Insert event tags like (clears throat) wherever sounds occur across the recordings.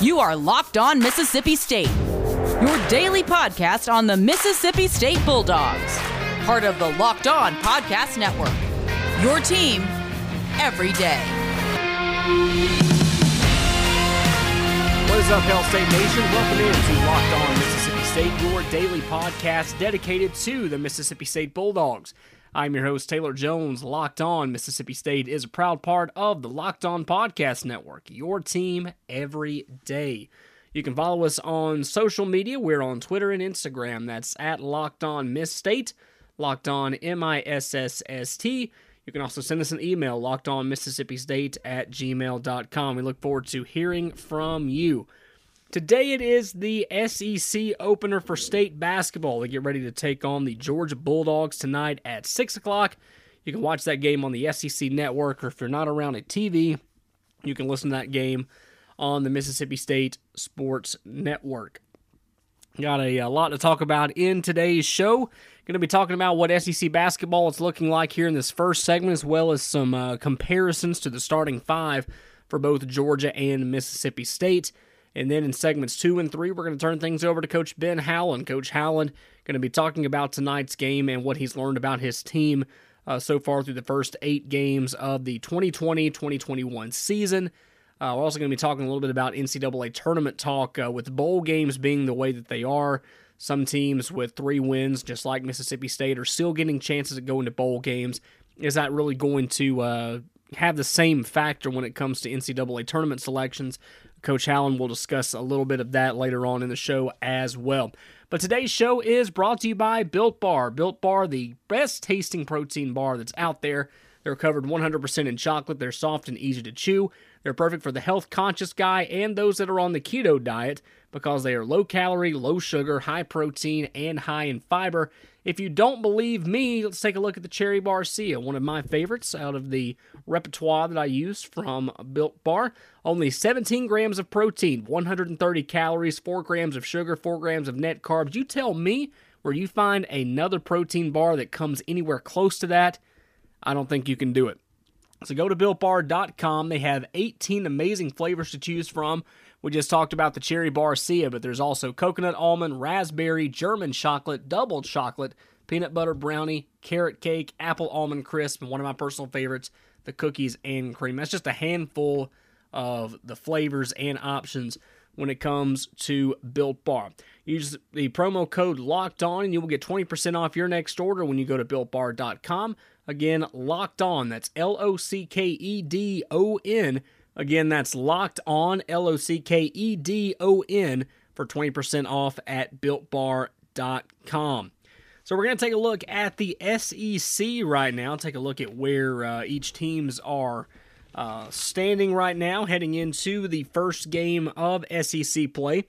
You are Locked On Mississippi State, your daily podcast on the Mississippi State Bulldogs, part of the Locked On Podcast Network. Your team every day. What is up, Hail State Nation? Welcome in to Locked On Mississippi State, your daily podcast dedicated to the Mississippi State Bulldogs. I'm your host, Taylor Jones. Locked On Mississippi State is a proud part of the Locked On Podcast Network, your team every day. You can follow us on social media. We're on Twitter and Instagram. That's at Locked On Miss State, Locked On M I S S S T. You can also send us an email, locked on Mississippi State at gmail.com. We look forward to hearing from you. Today it is the SEC opener for state basketball. They get ready to take on the Georgia Bulldogs tonight at 6 o'clock. You can watch that game on the SEC network, or if you're not around a TV, you can listen to that game on the Mississippi State Sports Network. Got a, a lot to talk about in today's show. Going to be talking about what SEC basketball is looking like here in this first segment, as well as some uh, comparisons to the starting five for both Georgia and Mississippi State. And then in segments two and three, we're going to turn things over to Coach Ben Howland. Coach Howland going to be talking about tonight's game and what he's learned about his team uh, so far through the first eight games of the 2020 2021 season. Uh, we're also going to be talking a little bit about NCAA tournament talk uh, with bowl games being the way that they are. Some teams with three wins, just like Mississippi State, are still getting chances to go into bowl games. Is that really going to uh, have the same factor when it comes to NCAA tournament selections? Coach Howland will discuss a little bit of that later on in the show as well. But today's show is brought to you by Built Bar. Built Bar, the best tasting protein bar that's out there. They're covered 100% in chocolate. They're soft and easy to chew. They're perfect for the health conscious guy and those that are on the keto diet because they are low calorie, low sugar, high protein, and high in fiber. If you don't believe me, let's take a look at the Cherry Barcia, one of my favorites out of the repertoire that I use from Built Bar. Only 17 grams of protein, 130 calories, 4 grams of sugar, 4 grams of net carbs. You tell me where you find another protein bar that comes anywhere close to that. I don't think you can do it. So go to builtbar.com. They have 18 amazing flavors to choose from. We just talked about the cherry barcia, but there's also coconut almond, raspberry, German chocolate, double chocolate, peanut butter brownie, carrot cake, apple almond crisp, and one of my personal favorites, the cookies and cream. That's just a handful of the flavors and options when it comes to Built Bar. Use the promo code LOCKED ON and you will get 20% off your next order when you go to builtbar.com. Again, locked on. That's L O C K E D O N. Again, that's locked on, L O C K E D O N, for 20% off at builtbar.com. So we're going to take a look at the SEC right now, take a look at where uh, each teams are uh, standing right now, heading into the first game of SEC play.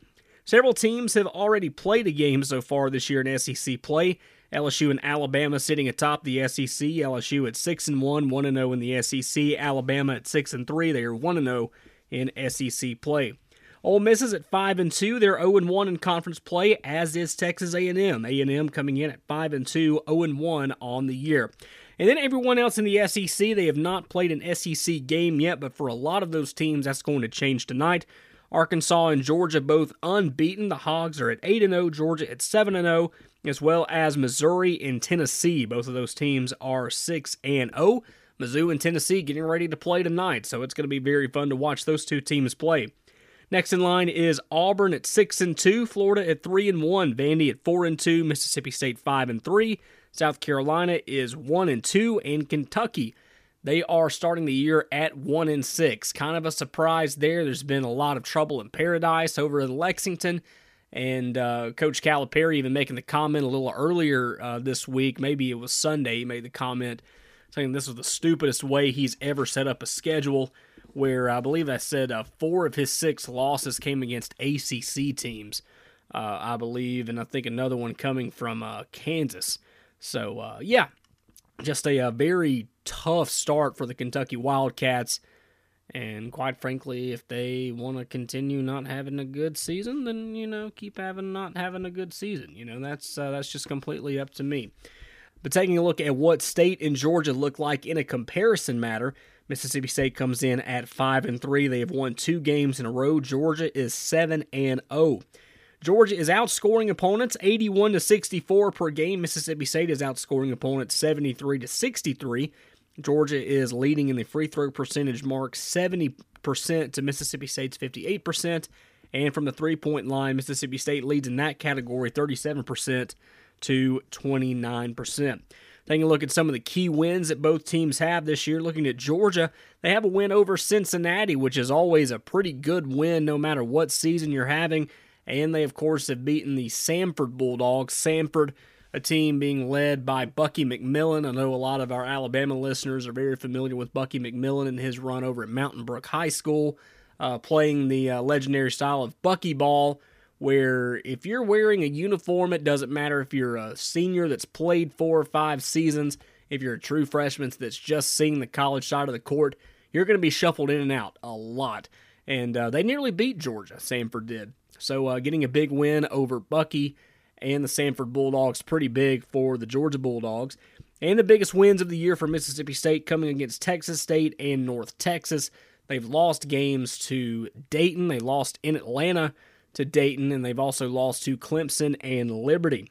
Several teams have already played a game so far this year in SEC play. LSU and Alabama sitting atop the SEC. LSU at 6 and 1, 1 and 0 in the SEC. Alabama at 6 and 3, they are 1 and 0 in SEC play. Ole Miss is at 5 and 2, they're 0 and 1 in conference play as is Texas A&M. A&M coming in at 5 and 2, 0 and 1 on the year. And then everyone else in the SEC, they have not played an SEC game yet, but for a lot of those teams that's going to change tonight. Arkansas and Georgia both unbeaten. The Hogs are at 8 0, Georgia at 7 0, as well as Missouri and Tennessee. Both of those teams are 6 and 0. Mizzou and Tennessee getting ready to play tonight, so it's going to be very fun to watch those two teams play. Next in line is Auburn at 6 and 2, Florida at 3 and 1, Vandy at 4 and 2, Mississippi State 5 and 3, South Carolina is 1 and 2, and Kentucky they are starting the year at 1 and 6. Kind of a surprise there. There's been a lot of trouble in paradise over in Lexington. And uh, Coach Calipari even making the comment a little earlier uh, this week, maybe it was Sunday, he made the comment saying this was the stupidest way he's ever set up a schedule. Where I believe I said uh, four of his six losses came against ACC teams, uh, I believe, and I think another one coming from uh, Kansas. So, uh, yeah, just a, a very tough start for the Kentucky Wildcats. And quite frankly, if they want to continue not having a good season, then you know keep having not having a good season. You know that's uh, that's just completely up to me. But taking a look at what State and Georgia look like in a comparison matter, Mississippi State comes in at 5 and 3. They have won two games in a row. Georgia is 7 and 0. Georgia is outscoring opponents 81 to 64 per game. Mississippi State is outscoring opponents 73 to 63. Georgia is leading in the free throw percentage mark 70% to Mississippi State's 58%. And from the three point line, Mississippi State leads in that category 37% to 29%. Taking a look at some of the key wins that both teams have this year, looking at Georgia, they have a win over Cincinnati, which is always a pretty good win no matter what season you're having. And they, of course, have beaten the Samford Bulldogs. Samford, a team being led by Bucky McMillan. I know a lot of our Alabama listeners are very familiar with Bucky McMillan and his run over at Mountain Brook High School, uh, playing the uh, legendary style of Bucky ball, where if you're wearing a uniform, it doesn't matter if you're a senior that's played four or five seasons, if you're a true freshman that's just seeing the college side of the court, you're going to be shuffled in and out a lot. And uh, they nearly beat Georgia, Samford did. So uh, getting a big win over Bucky and the Samford Bulldogs, pretty big for the Georgia Bulldogs. And the biggest wins of the year for Mississippi State coming against Texas State and North Texas. They've lost games to Dayton, they lost in Atlanta to Dayton, and they've also lost to Clemson and Liberty.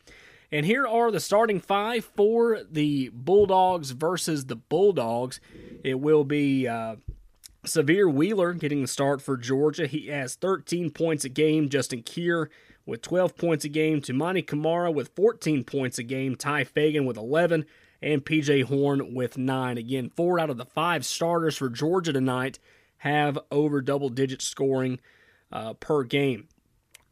And here are the starting five for the Bulldogs versus the Bulldogs. It will be uh, Sahvir Wheeler getting the start for Georgia. He has 13 points a game. Justin Kier with 12 points a game. Toumani Camara with 14 points a game. Tye Fagan with 11. And PJ Horne with 9. Again, four out of the five starters for Georgia tonight have over double digit scoring uh, per game.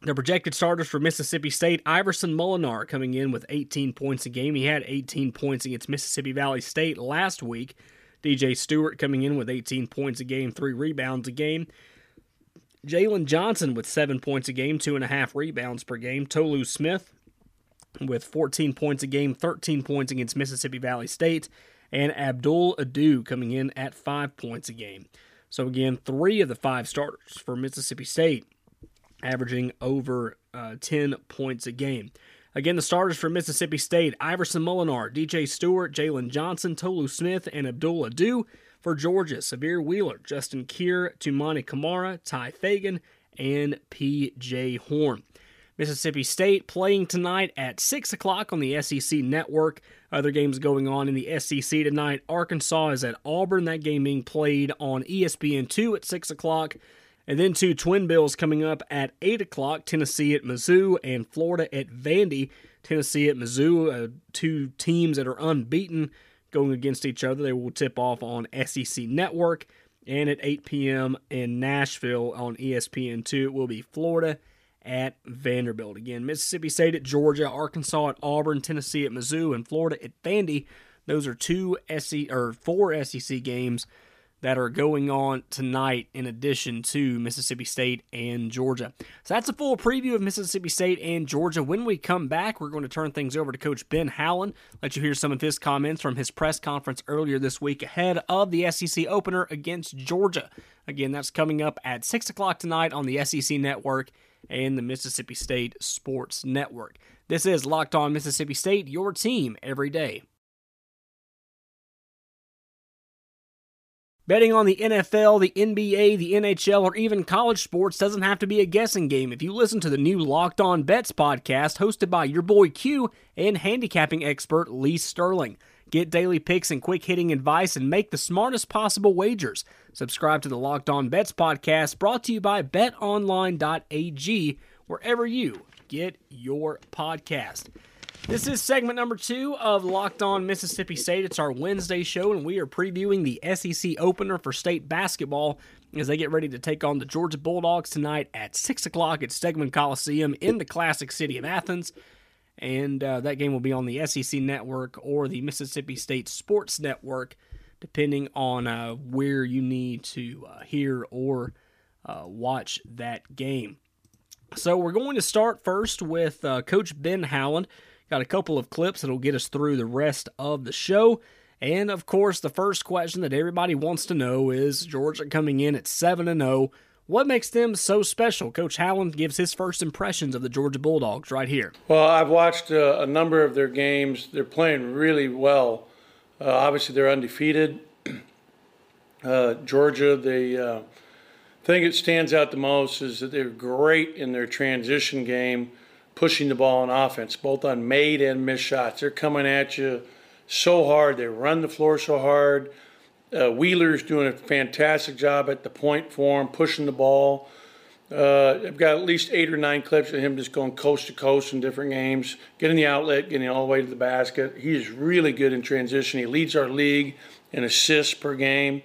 The projected starters for Mississippi State, Iverson Molinar coming in with 18 points a game. He had 18 points against Mississippi Valley State last week. DJ Stewart coming in with 18 points a game, three rebounds a game. Jalen Johnson with seven points a game, two and a half rebounds per game. Tolu Smith with 14 points a game, 13 points against Mississippi Valley State. And Abdul Ado coming in at five points a game. So, again, three of the five starters for Mississippi State averaging over uh, 10 points a game. Again, the starters for Mississippi State Iverson Molinar, DJ Stewart, Jalen Johnson, Tolu Smith, and Abdullah Ado. For Georgia, Sahvir Wheeler, Justin Kier, Toumani Camara, Tye Fagan, and PJ Horne. Mississippi State playing tonight at 6 o'clock on the SEC network. Other games going on in the SEC tonight. Arkansas is at Auburn. That game being played on ESPN2 at 6 o'clock. And then two Twin Bills coming up at 8 o'clock Tennessee at Mizzou and Florida at Vandy. Tennessee at Mizzou, uh, two teams that are unbeaten going against each other. They will tip off on SEC Network. And at 8 p.m. in Nashville on ESPN2, it will be Florida at Vanderbilt. Again, Mississippi State at Georgia, Arkansas at Auburn, Tennessee at Mizzou, and Florida at Vandy. Those are two SEC or four SEC games that are going on tonight in addition to Mississippi State and Georgia. So that's a full preview of Mississippi State and Georgia. When we come back, we're going to turn things over to Coach Ben Howland, let you hear some of his comments from his press conference earlier this week ahead of the SEC opener against Georgia. Again, that's coming up at 6 o'clock tonight on the SEC Network and the Mississippi State Sports Network. This is Locked On Mississippi State, your team every day. Betting on the NFL, the NBA, the NHL, or even college sports doesn't have to be a guessing game if you listen to the new Locked On Bets podcast hosted by your boy Q and handicapping expert Lee Sterling. Get daily picks and quick hitting advice and make the smartest possible wagers. Subscribe to the Locked On Bets podcast brought to you by betonline.ag, wherever you get your podcast. This is segment number two of Locked On Mississippi State. It's our Wednesday show, and we are previewing the SEC opener for state basketball as they get ready to take on the Georgia Bulldogs tonight at 6 o'clock at Stegeman Coliseum in the classic city of Athens. And uh, that game will be on the SEC network or the Mississippi State Sports Network, depending on uh, where you need to uh, hear or uh, watch that game. So we're going to start first with uh, Coach Ben Howland. Got a couple of clips that'll get us through the rest of the show. And of course, the first question that everybody wants to know is Georgia coming in at 7 and 0. What makes them so special? Coach Howland gives his first impressions of the Georgia Bulldogs right here. Well, I've watched a, uh, a number of their games. They're playing really well. Uh, obviously, they're undefeated. (clears throat) Uh, Georgia, the uh, thing that stands out the most is that they're great in their transition game, pushing the ball on offense, both on made and missed shots. They're coming at you so hard. They run the floor so hard. Uh, Wheeler's doing a fantastic job at the point for him, pushing the ball. Uh, I've got at least eight or nine clips of him just going coast to coast in different games, getting the outlet, getting all the way to the basket. He's really good in transition. He leads our league in assists per game.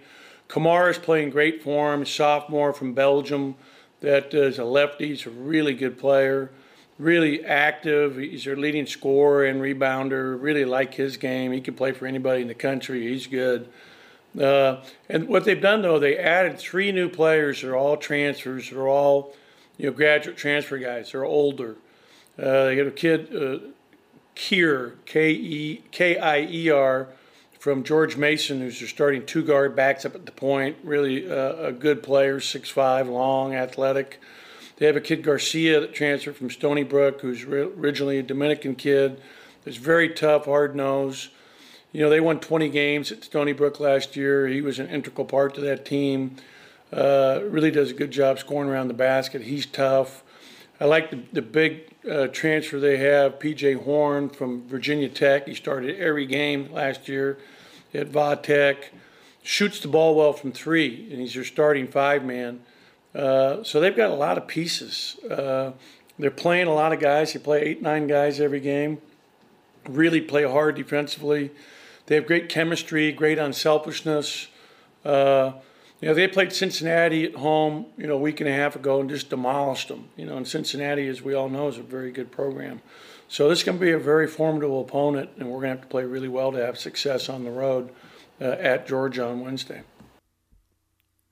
Camara is playing great for him, sophomore from Belgium. That is a lefty. He's a really good player, really active. He's their leading scorer and rebounder. Really like his game. He can play for anybody in the country. He's good. Uh, and what they've done though, they added three new players. They're all transfers. They're all, you know, graduate transfer guys. They're older. Uh, they got a kid, uh, Kier, K E K I E R, from George Mason, who's their starting two guard, backs up at the point. Really uh, a good player, six five, long, athletic. They have a kid Garcia that transferred from Stony Brook, who's originally a Dominican kid. That's very tough, hard nosed you know, they won 20 games at Stony Brook last year. He was an integral part to that team. Uh, really does a good job scoring around the basket. He's tough. I like the, the big uh, transfer they have, PJ Horne from Virginia Tech. He started every game last year at Va Tech. Shoots the ball well from three, and he's their starting five man. Uh, so they've got a lot of pieces. Uh, they're playing a lot of guys. They play eight, nine guys every game. Really play hard defensively. They have great chemistry, great unselfishness. Uh, you know, they played Cincinnati at home, you know, a week and a half ago and just demolished them. You know, and Cincinnati, as we all know, is a very good program. So this is going to be a very formidable opponent, and we're going to have to play really well to have success on the road uh, at Georgia on Wednesday.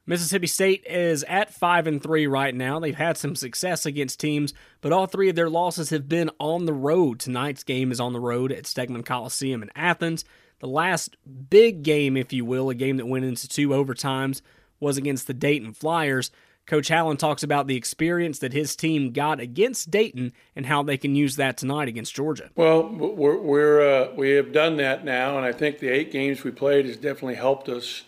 Mississippi State is at 5 and 3 right now. They've had some success against teams, but all three of their losses have been on the road. Tonight's game is on the road at Stegeman Coliseum in Athens. The last big game, if you will, a game that went into two overtimes, was against the Dayton Flyers. Coach Howland talks about the experience that his team got against Dayton and how they can use that tonight against Georgia. Well, we're, we're uh, we have done that now, and I think the eight games we played has definitely helped us.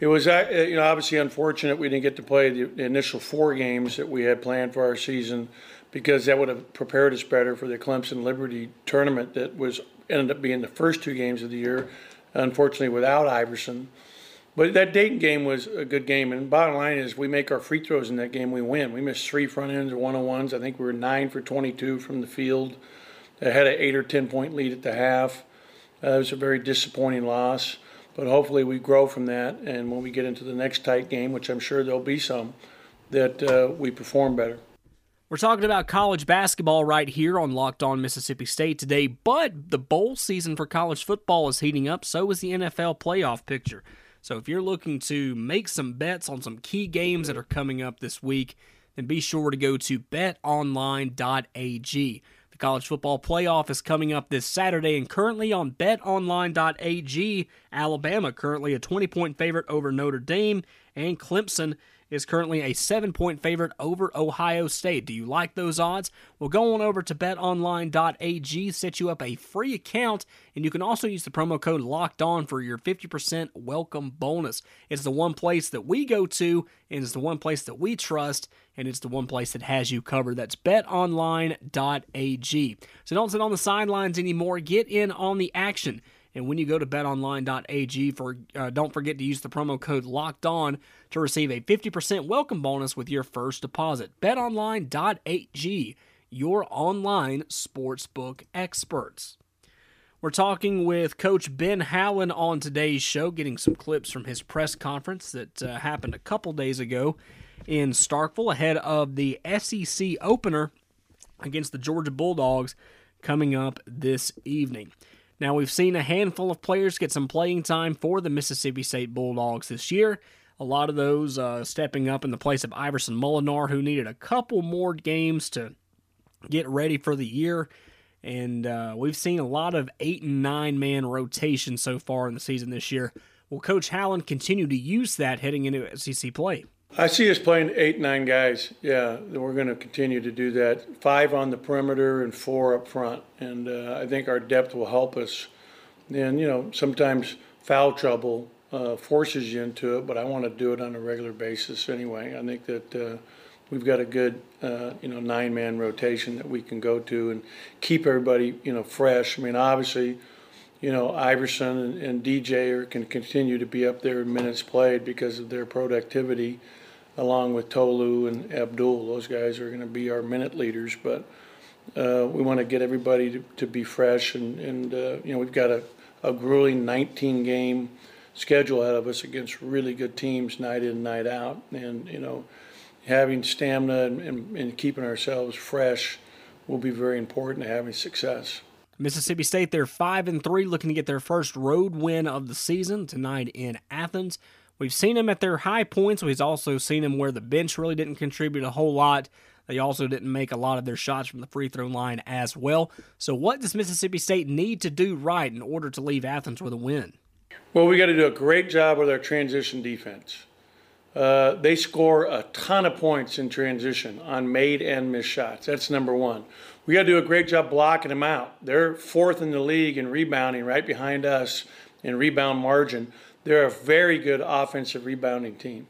It was uh, you know obviously unfortunate we didn't get to play the, the initial four games that we had planned for our season because that would have prepared us better for the Clemson Liberty tournament that was ended up being the first two games of the year, unfortunately without Iverson. But that Dayton game was a good game. And bottom line is, we make our free throws in that game, we win. We missed three front ends or one on ones. I think we were nine for 22 from the field. They had an eight or 10 point lead at the half. Uh, it was a very disappointing loss. But hopefully we grow from that. And when we get into the next tight game, which I'm sure there'll be some, that uh, we perform better. We're talking about college basketball right here on Locked On Mississippi State today, but the bowl season for college football is heating up. So is the NFL playoff picture. So if you're looking to make some bets on some key games that are coming up this week, then be sure to go to betonline.ag. College football playoff is coming up this Saturday, and currently on betonline.ag, Alabama currently a 20 point favorite over Notre Dame, and Clemson is currently a seven point favorite over Ohio State. Do you like those odds? Well, go on over to betonline.ag, set you up a free account, and you can also use the promo code locked on for your 50% welcome bonus. It's the one place that we go to, and it's the one place that we trust, and it's the one place that has you covered. That's betonline.ag. So don't sit on the sidelines anymore. Get in on the action. And when you go to betonline.ag, for uh, don't forget to use the promo code Locked On to receive a 50% welcome bonus with your first deposit. BetOnline.ag, your online sportsbook experts. We're talking with Coach Ben Howland on today's show, getting some clips from his press conference that uh, happened a couple days ago in Starkville ahead of the SEC opener against the Georgia Bulldogs coming up this evening. Now, we've seen a handful of players get some playing time for the Mississippi State Bulldogs this year. A lot of those uh, stepping up in the place of Iverson Molinar, who needed a couple more games to get ready for the year. And uh, we've seen a lot of eight and nine man rotation so far in the season this year. Will Coach Howland continue to use that heading into SEC play? I see us playing eight, nine guys. Yeah, we're going to continue to do that. Five on the perimeter and four up front. And uh, I think our depth will help us. And, you know, sometimes foul trouble uh, forces you into it, but I want to do it on a regular basis anyway. I think that uh, we've got a good, uh, you know, nine-man rotation that we can go to and keep everybody, you know, fresh. I mean, obviously, you know, Iverson and, and DJ are, can continue to be up there in minutes played because of their productivity, along with Tolu and Abdul. Those guys are going to be our minute leaders, but uh, we want to get everybody to, to be fresh, and, and uh, you know, we've got a, a grueling 19 game schedule ahead of us against really good teams night in, night out. And, you know, having stamina and, and, and keeping ourselves fresh will be very important to having success. Mississippi State, they're five and three, looking to get their first road win of the season tonight in Athens. We've seen them at their high points. We've also seen them where the bench really didn't contribute a whole lot. They also didn't make a lot of their shots from the free throw line as well. So, what does Mississippi State need to do right in order to leave Athens with a win? Well, we got to do a great job with our transition defense. Uh, they score a ton of points in transition on made and missed shots. That's number one. We got to do a great job blocking them out. They're fourth in the league in rebounding, right behind us in rebound margin. They're a very good offensive rebounding team.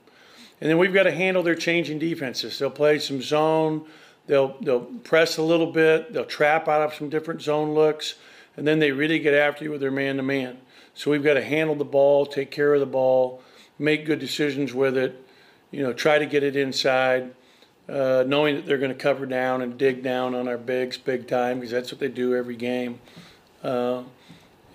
And then we've got to handle their changing defenses. They'll play some zone, they'll they'll press a little bit, they'll trap out of some different zone looks, and then they really get after you with their man to man. So we've got to handle the ball, take care of the ball, make good decisions with it, you know, try to get it inside, uh, knowing that they're going to cover down and dig down on our bigs big time because that's what they do every game. Uh,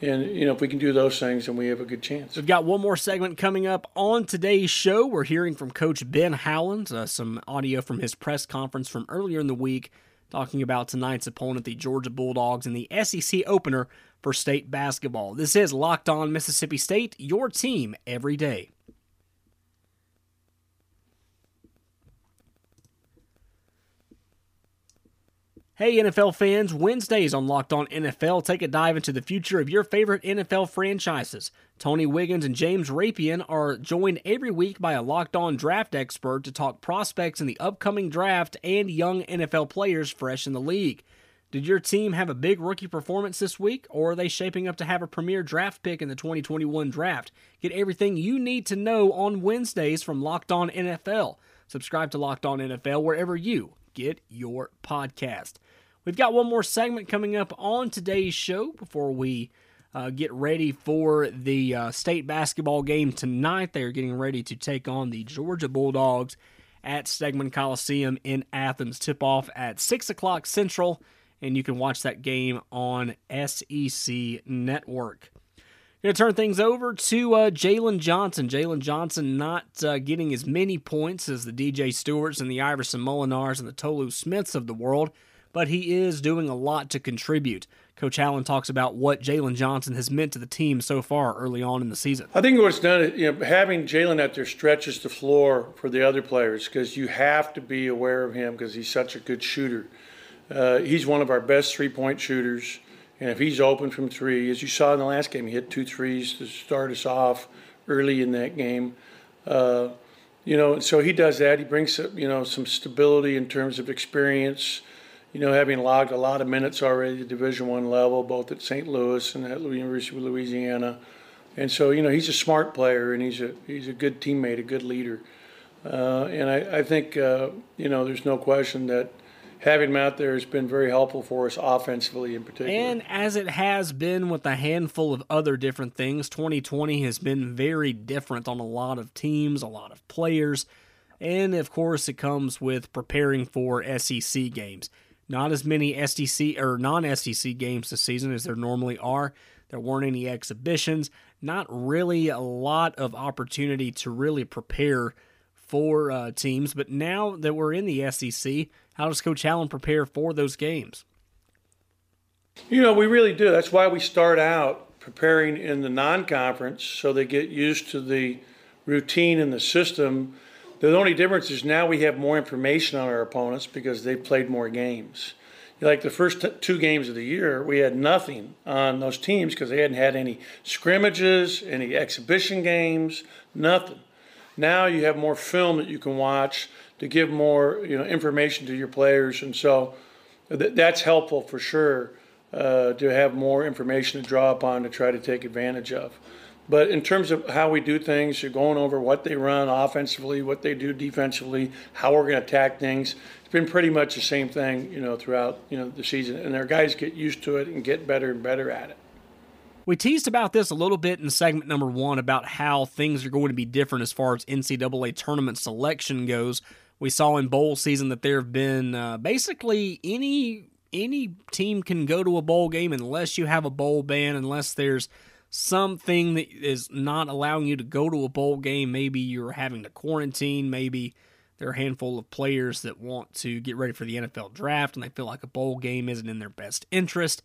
and you know, if we can do those things, then we have a good chance. We've got one more segment coming up on today's show. We're hearing from Coach Ben Howland, uh, some audio from his press conference from earlier in the week, talking about tonight's opponent, the Georgia Bulldogs, in the SEC opener for state basketball. This is Locked On Mississippi State, your team every day. Hey, NFL fans, Wednesdays on Locked On NFL take a dive into the future of your favorite NFL franchises. Tony Wiggins and James Rapien are joined every week by a Locked On draft expert to talk prospects in the upcoming draft and young NFL players fresh in the league. Did your team have a big rookie performance this week, or are they shaping up to have a premier draft pick in the 2021 draft? Get everything you need to know on Wednesdays from Locked On NFL. Subscribe to Locked On NFL wherever you get your podcast. We've got one more segment coming up on today's show before we uh, get ready for the uh, state basketball game tonight. They're getting ready to take on the Georgia Bulldogs at Stegeman Coliseum in Athens. Tip off at 6 o'clock Central and you can watch that game on SEC Network. Going to turn things over to uh, Jalen Johnson. Jalen Johnson not uh, getting as many points as the DJ Stewarts and the Iverson Molinars and the Tolu Smiths of the world, but he is doing a lot to contribute. Coach Howland talks about what Jalen Johnson has meant to the team so far early on in the season. I think what's done, you know, having Jalen out there stretches the floor for the other players because you have to be aware of him because he's such a good shooter. Uh, he's one of our best three point shooters. And if he's open from three, as you saw in the last game, he hit two threes to start us off early in that game. Uh, you know, so he does that. He brings you know some stability in terms of experience. You know, having logged a lot of minutes already at Division One level, both at St. Louis and at the University of Louisiana, and so you know he's a smart player and he's a he's a good teammate, a good leader, uh, and I, I think uh, you know there's no question that having him out there has been very helpful for us offensively in particular. And as it has been with a handful of other different things, 2020 has been very different on a lot of teams, a lot of players. And of course, it comes with preparing for SEC games. Not as many SEC or non SEC games this season as there normally are. There weren't any exhibitions, not really a lot of opportunity to really prepare for uh, teams. But now that we're in the SEC, how does Coach Howland prepare for those games? You know, we really do. That's why we start out preparing in the non conference so they get used to the routine and the system. The only difference is now we have more information on our opponents because they've played more games. Like the first two games of the year, we had nothing on those teams because they hadn't had any scrimmages, any exhibition games, nothing. Now you have more film that you can watch to give more you know information to your players, and so th- that's helpful for sure uh, to have more information to draw upon to try to take advantage of. But in terms of how we do things, you're going over what they run offensively, what they do defensively, how we're going to attack things. It's been pretty much the same thing, you know, throughout you know the season, and our guys get used to it and get better and better at it. We teased about this a little bit in segment number one about how things are going to be different as far as NCAA tournament selection goes. We saw in bowl season that there have been uh, basically any any team can go to a bowl game unless you have a bowl ban, unless there's something that is not allowing you to go to a bowl game. Maybe you're having to quarantine. Maybe there are a handful of players that want to get ready for the NFL draft and they feel like a bowl game isn't in their best interest.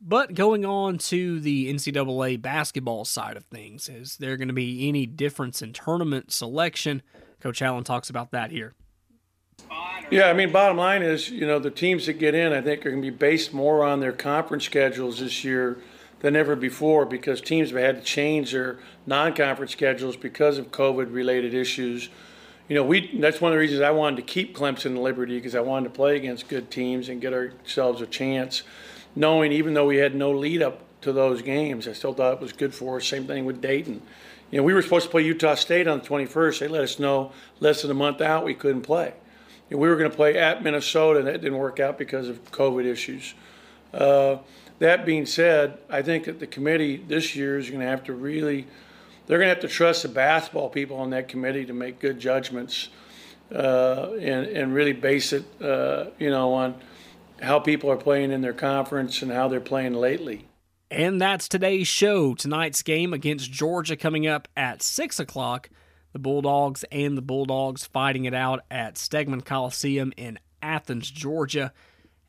But going on to the NCAA basketball side of things, is there going to be any difference in tournament selection? Coach Howland talks about that here. Yeah, I mean, bottom line is, you know, the teams that get in, I think, are going to be based more on their conference schedules this year than ever before because teams have had to change their non-conference schedules because of COVID-related issues. You know, we that's one of the reasons I wanted to keep Clemson and Liberty because I wanted to play against good teams and get ourselves a chance, knowing even though we had no lead up to those games, I still thought it was good for us. Same thing with Dayton. You know, we were supposed to play Utah State on the 21st. They let us know less than a month out we couldn't play. We were going to play at Minnesota, and that didn't work out because of COVID issues. Uh, that being said, I think that the committee this year is going to have to really, they're going to have to trust the basketball people on that committee to make good judgments uh, and, and really base it, uh, you know, on how people are playing in their conference and how they're playing lately. And that's today's show. Tonight's game against Georgia coming up at 6 o'clock. The Bulldogs and the Bulldogs fighting it out at Stegeman Coliseum in Athens, Georgia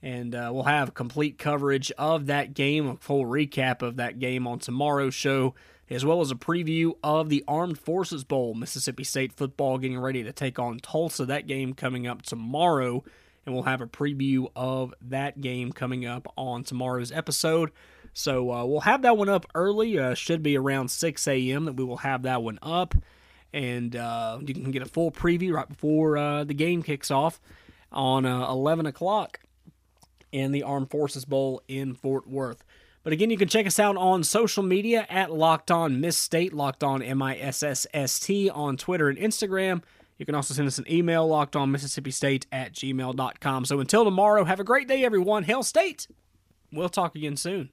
and uh, we'll have complete coverage of that game, a full recap of that game on tomorrow's show, as well as a preview of the Armed Forces Bowl. Mississippi State football getting ready to take on Tulsa. That game coming up tomorrow, and we'll have a preview of that game coming up on tomorrow's episode. So uh, we'll have that one up early. Uh, should be around 6 a.m. that we will have that one up, and uh, you can get a full preview right before uh, the game kicks off on uh, 11 o'clock in the Armed Forces Bowl in Fort Worth. But again, you can check us out on social media at Locked On Miss State, Locked On M I S S S T on Twitter and Instagram. You can also send us an email, locked on Mississippi State at gmail.com. So until tomorrow, have a great day, everyone. Hail State! We'll talk again soon.